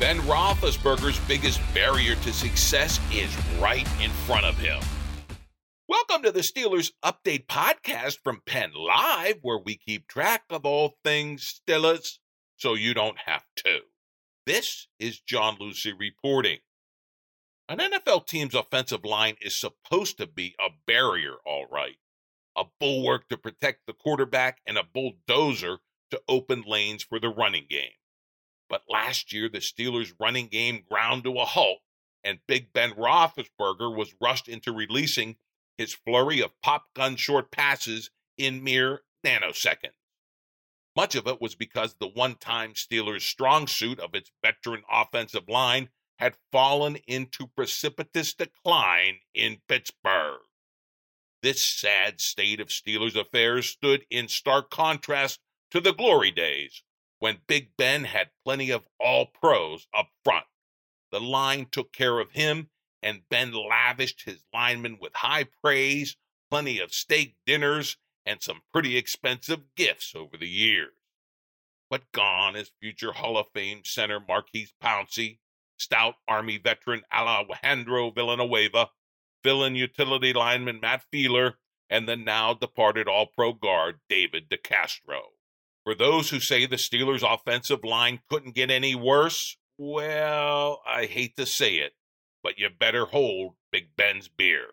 Ben Roethlisberger's biggest barrier to success is right in front of him. Welcome to the Steelers Update Podcast from Penn Live, where we keep track of all things Steelers so you don't have to. This is John Luciew reporting. An NFL team's offensive line is supposed to be a barrier, all right. A bulwark to protect the quarterback and a bulldozer to open lanes for the running game. But last year, the Steelers' running game ground to a halt, and Big Ben Roethlisberger was rushed into releasing his flurry of pop gun short passes in mere nanoseconds. Much of it was because the one time Steelers' strong suit of its veteran offensive line had fallen into precipitous decline in Pittsburgh. This sad state of Steelers affairs stood in stark contrast to the glory days when Big Ben had plenty of all pros up front. The line took care of him, and Ben lavished his linemen with high praise, plenty of steak dinners, and some pretty expensive gifts over the years. But gone is future Hall of Fame center Maurkice Pouncey, stout Army veteran Alejandro Villanueva, fill-in utility lineman Matt Feiler, and the now departed All-Pro guard David DeCastro. For those who say the Steelers' offensive line couldn't get any worse, well, I hate to say it, but you better hold Big Ben's beer.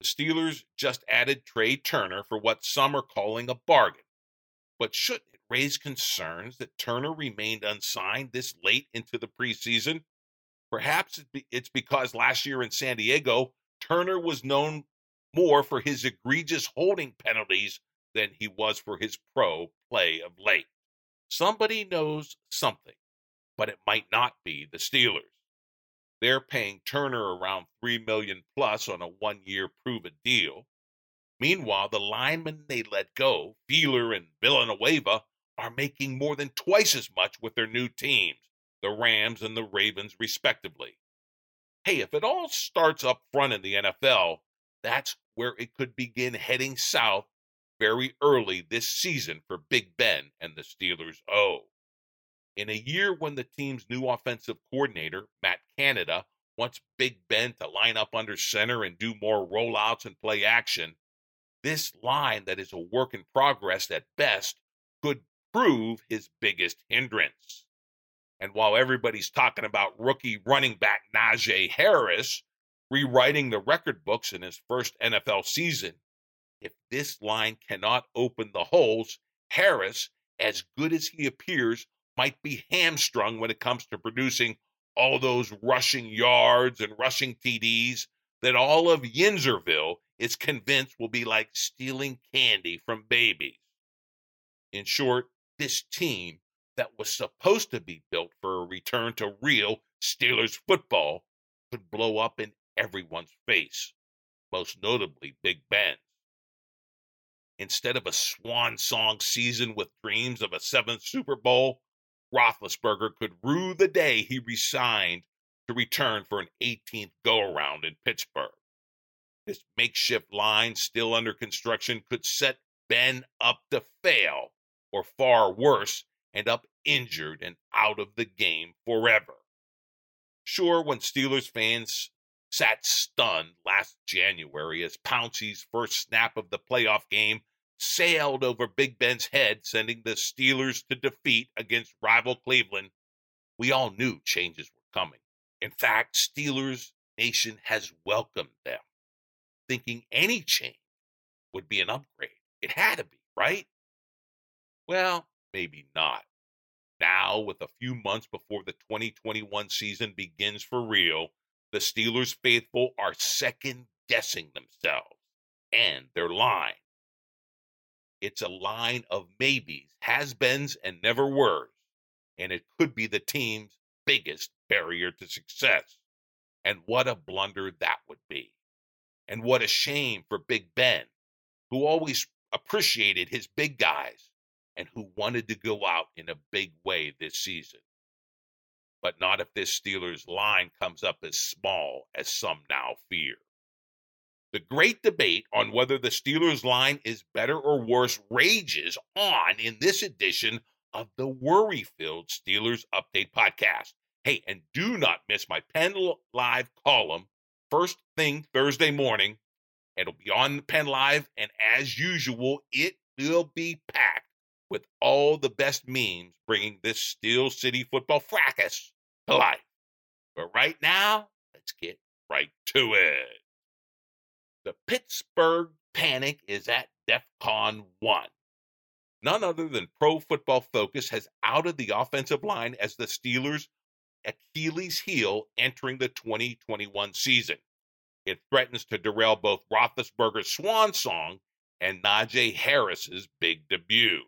The Steelers just added Trai Turner for what some are calling a bargain. But shouldn't it raise concerns that Turner remained unsigned this late into the preseason? Perhaps it's because last year in San Diego, Turner was known more for his egregious holding penalties than he was for his pro play of late. Somebody knows something, but it might not be the Steelers. They're paying Turner around 3 million plus on a one-year prove-it deal. Meanwhile, the linemen they let go, Feiler and Villanueva, are making more than twice as much with their new teams, the Rams and the Ravens respectively. Hey, if it all starts up front in the NFL, that's where it could begin heading south very early this season for Big Ben and the Steelers O. In a year when the team's new offensive coordinator, Matt Canada, wants Big Ben to line up under center and do more rollouts and play action, this line that is a work in progress at best could prove his biggest hindrance. And while everybody's talking about rookie running back Najee Harris rewriting the record books in his first NFL season, if this line cannot open the holes, Harris, as good as he appears, might be hamstrung when it comes to producing all those rushing yards and rushing TDs that all of Yinzerville is convinced will be like stealing candy from babies. In short, this team that was supposed to be built for a return to real Steelers football could blow up in everyone's face, most notably Big Ben instead of a swan song season with dreams of a seventh Super Bowl, Roethlisberger could rue the day he resigned to return for an 18th go around in Pittsburgh. This makeshift line, still under construction, could set Ben up to fail, or far worse, end up injured and out of the game forever. Sure, when Steelers fans sat stunned last January as Pouncey's first snap of the playoff game sailed over Big Ben's head, sending the Steelers to defeat against rival Cleveland. We all knew changes were coming. In fact, Steelers Nation has welcomed them, thinking any change would be an upgrade. It had to be, right? Well, maybe not. Now, with a few months before the 2021 season begins for real, the Steelers faithful are second guessing themselves and their line. It's a line of maybes, has beens, and never were's, and it could be the team's biggest barrier to success. And what a blunder that would be. And what a shame for Big Ben, who always appreciated his big guys and who wanted to go out in a big way this season. But not if this Steelers line comes up as small as some now fear. The great debate on whether the Steelers line is better or worse rages on in this edition of the Worry Filled Steelers Update Podcast. Hey, and do not miss my Penn Live column first thing Thursday morning. It'll be on Penn Live, and as usual, it will be packed with all the best memes bringing this Steel City football fracas to life. But right now, let's get right to it. The Pittsburgh panic is at DEFCON 1. None other than Pro Football Focus has outed the offensive line as the Steelers' Achilles heel entering the 2021 season. It threatens to derail both Roethlisberger's swan song and Najee Harris's big debut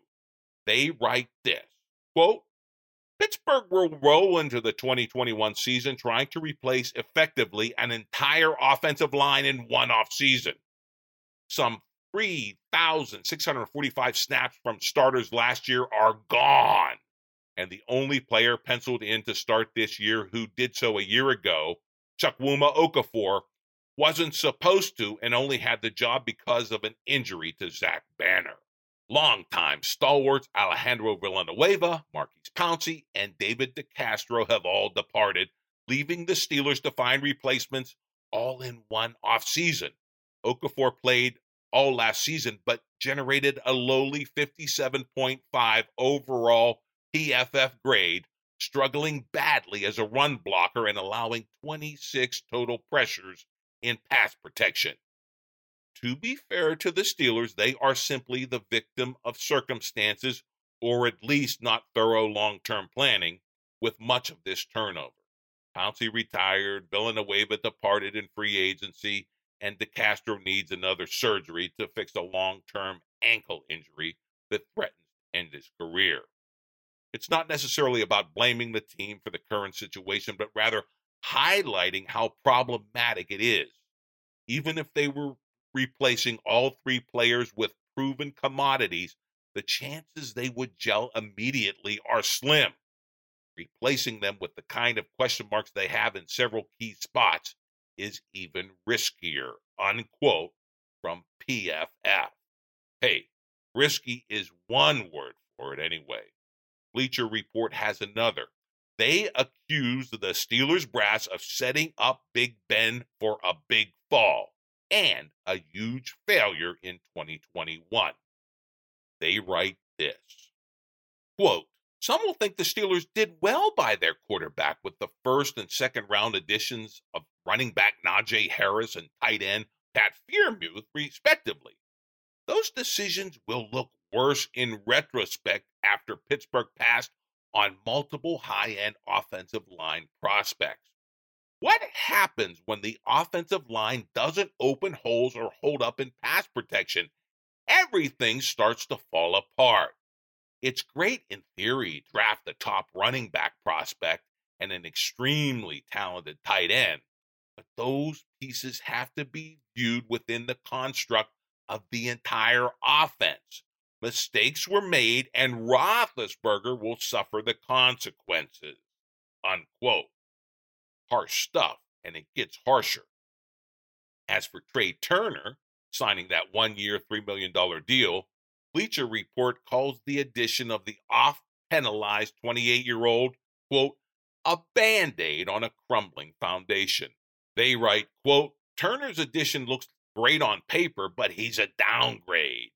they write this quote, Pittsburgh will roll into the 2021 season trying to replace effectively an entire offensive line in one off season. Some 3,645 snaps from starters last year are gone. And the only player penciled in to start this year who did so a year ago, Chukwuma Okorafor, wasn't supposed to and only had the job because of an injury to Zach Banner. Longtime stalwarts Alejandro Villanueva, Maurkice Pouncey, and David DeCastro have all departed, leaving the Steelers to find replacements all in one offseason. Okafor played all last season, but generated a lowly 57.5 overall PFF grade, struggling badly as a run blocker and allowing 26 total pressures in pass protection to be fair to the Steelers, they are simply the victim of circumstances or at least not thorough long term planning with much of this turnover. Pouncey retired, Villanueva departed in free agency, and DeCastro needs another surgery to fix a long term ankle injury that threatens to end his career. It's not necessarily about blaming the team for the current situation, but rather highlighting how problematic it is. Even if they were replacing all three players with proven commodities, the chances they would gel immediately are slim. Replacing them with the kind of question marks they have in several key spots is even riskier. Unquote from PFF. Hey, risky is one word for it anyway. Bleacher Report has another. They accuse the Steelers brass of setting up Big Ben for a big fall and a huge failure in 2021. They write this quote, some will think the Steelers did well by their quarterback with the first and second round additions of running back Najee Harris and tight end Pat Freiermuth, respectively. Those decisions will look worse in retrospect after Pittsburgh passed on multiple high end offensive line prospects. What happens when the offensive line doesn't open holes or hold up in pass protection? Everything starts to fall apart. It's great in theory draft the top running back prospect and an extremely talented tight end, but those pieces have to be viewed within the construct of the entire offense. Mistakes were made, and Roethlisberger will suffer the consequences. Unquote harsh stuff, and it gets harsher. As for Trai Turner signing that one year, $3 million deal, Bleacher Report calls the addition of the off penalized 28 year old, quote, a band aid on a crumbling foundation. They write, quote, Turner's addition looks great on paper, but he's a downgrade.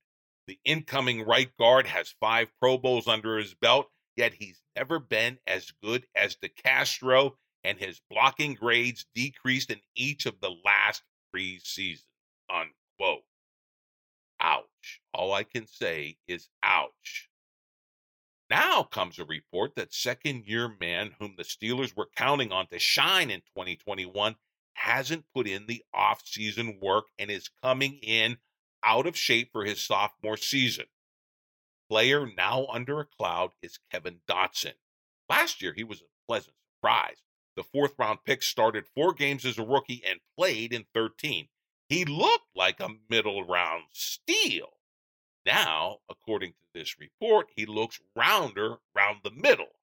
The incoming right guard has five Pro Bowls under his belt, yet he's never been as good as DeCastro, and his blocking grades decreased in each of the last three seasons. Unquote. Ouch. All I can say is ouch. Now comes a report that second year man, whom the Steelers were counting on to shine in 2021, hasn't put in the offseason work and is coming in out of shape for his sophomore season. Player now under a cloud is Kevin Dotson. Last year, he was a pleasant surprise. The fourth round pick started four games as a rookie and played in 13. He looked like a middle round steal. Now, according to this report, he looks rounder round the middle,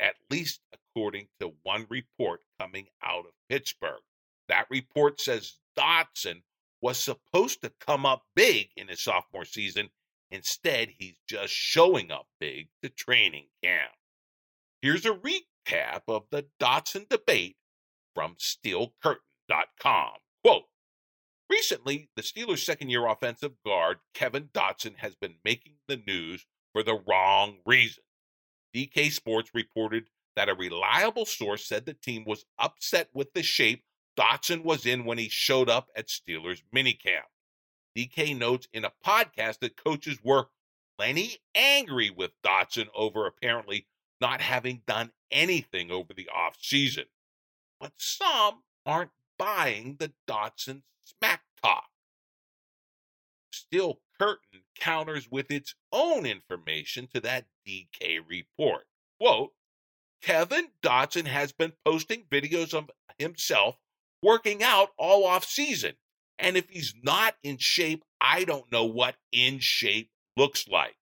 at least according to one report coming out of Pittsburgh. That report says Dotson was supposed to come up big in his sophomore season. Instead, he's just showing up big to training camp. Here's a recap of the Dotson debate from SteelCurtain.com. Quote, Recently, the Steelers' second year offensive guard, Kevin Dotson, has been making the news for the wrong reason. DK Sports reported that a reliable source said the team was upset with the shape Dotson was in when he showed up at Steelers minicamp. DK notes in a podcast that coaches were plenty angry with Dotson over apparently not having done anything over the offseason. But some aren't buying the Dotson smack talk. Steel Curtain counters with its own information to that DK report. Quote, Kevin Dotson has been posting videos of himself working out all off season. And if he's not in shape, I don't know what in shape looks like.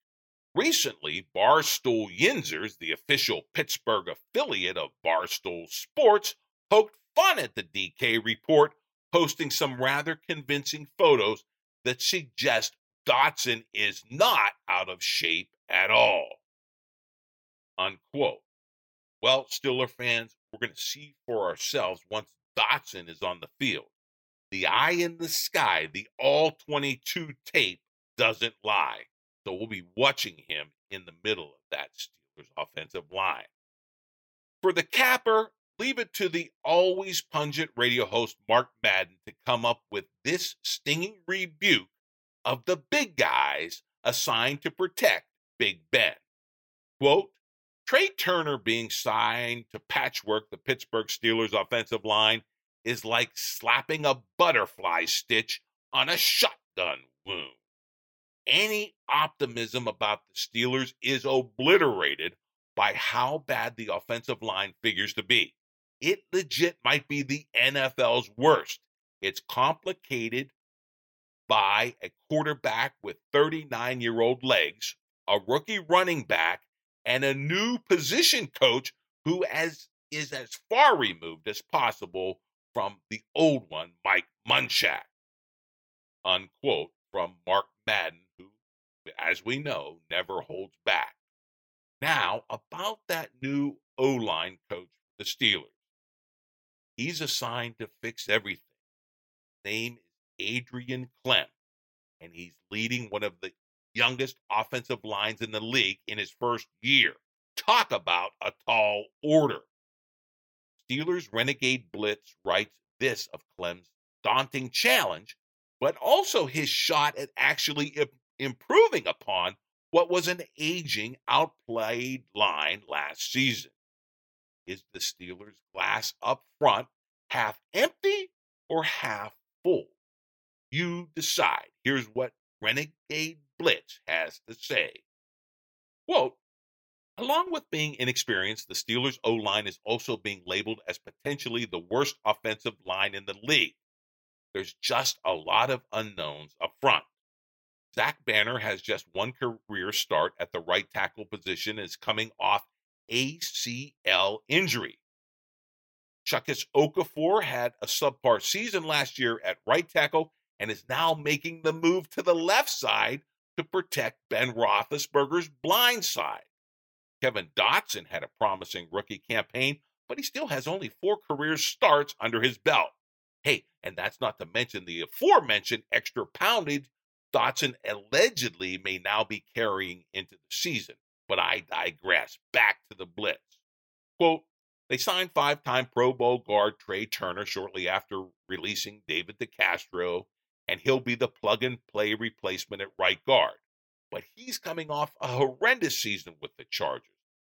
Recently, Barstool Yinzers, the official Pittsburgh affiliate of Barstool Sports, poked fun at the DK report, posting some rather convincing photos that suggest Dotson is not out of shape at all. Unquote. Well, Stiller fans, we're going to see for ourselves once Dotson is on the field. The eye in the sky, the all 22 tape doesn't lie. So we'll be watching him in the middle of that Steelers offensive line. For the capper, leave it to the always pungent radio host Mark Madden to come up with this stinging rebuke of the big guys assigned to protect Big Ben. Quote, Trai Turner being signed to patchwork the Pittsburgh Steelers offensive line is like slapping a butterfly stitch on a shotgun wound. Any optimism about the Steelers is obliterated by how bad the offensive line figures to be. It legit might be the NFL's worst. It's complicated by a quarterback with 39 year old legs, a rookie running back, and a new position coach who as is as far removed as possible from the old one, Mike Munchak. Unquote from Mark Madden, as we know, never holds back. Now, about that new O line coach for the Steelers. He's assigned to fix everything. Name is Adrian Klemm, and he's leading one of the youngest offensive lines in the league in his first year. Talk about a tall order. Steelers Renegade Blitz writes this of Klemm's daunting challenge, but also his shot at actually improving upon what was an aging, outplayed line last season. Is the Steelers' glass up front half empty or half full? You decide. Here's what Renegade Blitz has to say. Quote, Along with being inexperienced, the Steelers' O line is also being labeled as potentially the worst offensive line in the league. There's just a lot of unknowns up front. Zach Banner has just one career start at the right tackle position and is coming off ACL injury. Chukwuma Okorafor had a subpar season last year at right tackle and is now making the move to the left side to protect Ben Roethlisberger's blind side. Kevin Dotson had a promising rookie campaign, but he still has only four career starts under his belt. Hey, and that's not to mention the aforementioned extra poundage Dotson allegedly may now be carrying into the season. but I digress. Back to the Blitz. Quote, they signed five time Pro Bowl guard Trai Turner shortly after releasing David DeCastro, and he'll be the plug and play replacement at right guard. But he's coming off a horrendous season with the Chargers.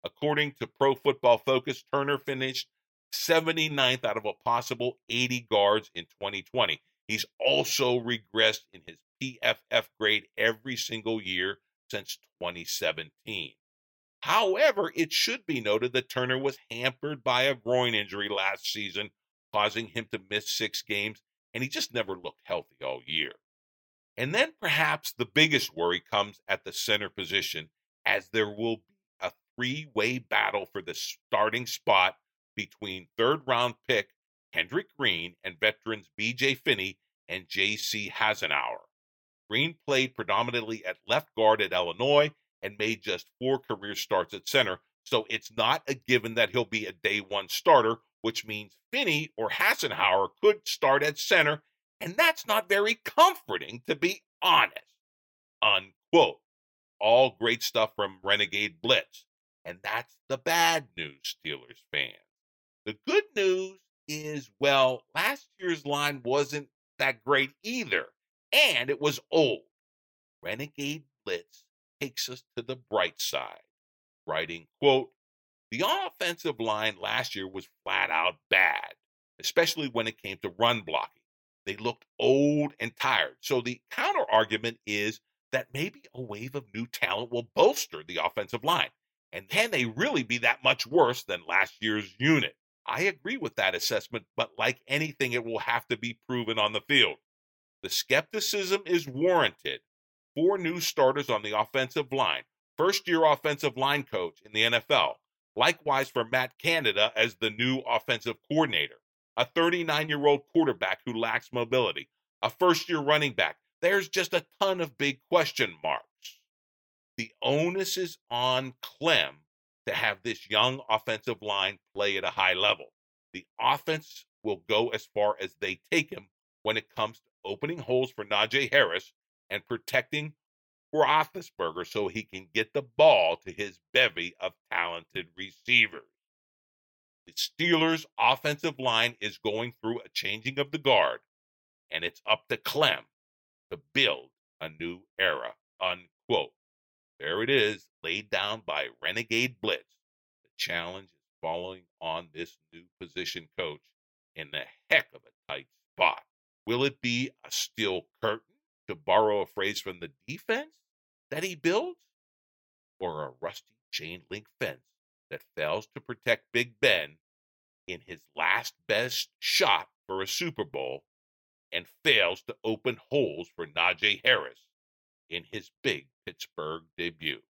According to Pro Football Focus, Turner finished 79th out of a possible 80 guards in 2020. He's also regressed in his PFF grade every single year since 2017. However, it should be noted that Turner was hampered by a groin injury last season, causing him to miss six games, and he just never looked healthy all year. And then perhaps the biggest worry comes at the center position, as there will be a three way battle for the starting spot between third round pick Kendrick Green and veterans BJ Finney and JC Hassenauer. Green played predominantly at left guard at Illinois and made just four career starts at center. So it's not a given that he'll be a day one starter, which means Finney or Hassenauer could start at center, and that's not very comforting, to be honest. Unquote. All great stuff from Renegade Blitz. And that's the bad news, Steelers fans. The good news is, well, last year's line wasn't that great either, and it was old. Renegade Blitz takes us to the bright side, writing, quote, the offensive line last year was flat out bad, especially when it came to run blocking. They looked old and tired. So the counter argument is that maybe a wave of new talent will bolster the offensive line. And can they really be that much worse than last year's unit? I agree with that assessment, but like anything, it will have to be proven on the field. The skepticism is warranted, four new starters on the offensive line, first year offensive line coach in the NFL. Likewise for Matt Canada as the new offensive coordinator, a 39 year old quarterback who lacks mobility, a first year running back. There's just a ton of big question marks. The onus is on Klemm to have this young offensive line play at a high level. The offense will go as far as they take him when it comes to opening holes for Najee Harris and protecting Roethlisberger so he can get the ball to his bevy of talented receivers. The Steelers' offensive line is going through a changing of the guard, and it's up to Klemm to build a new era. Unquote. There it is, laid down by Renegade Blitz. The challenge is falling on this new position coach in the heck of a tight spot. Will it be a steel curtain? to borrow a phrase from the defense that he builds, or a rusty chain link fence that fails to protect Big Ben in his last best shot for a Super Bowl and fails to open holes for Najee Harris in his big Pittsburgh debut.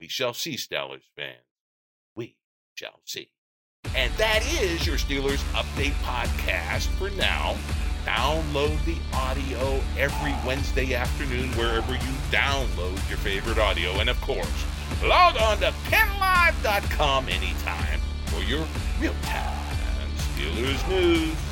We shall see, Steelers fans. We shall see. And that is your Steelers Update podcast for now. Download the audio every Wednesday afternoon wherever you download your favorite audio. And of course, log on to PennLive.com anytime for your real time Steelers news.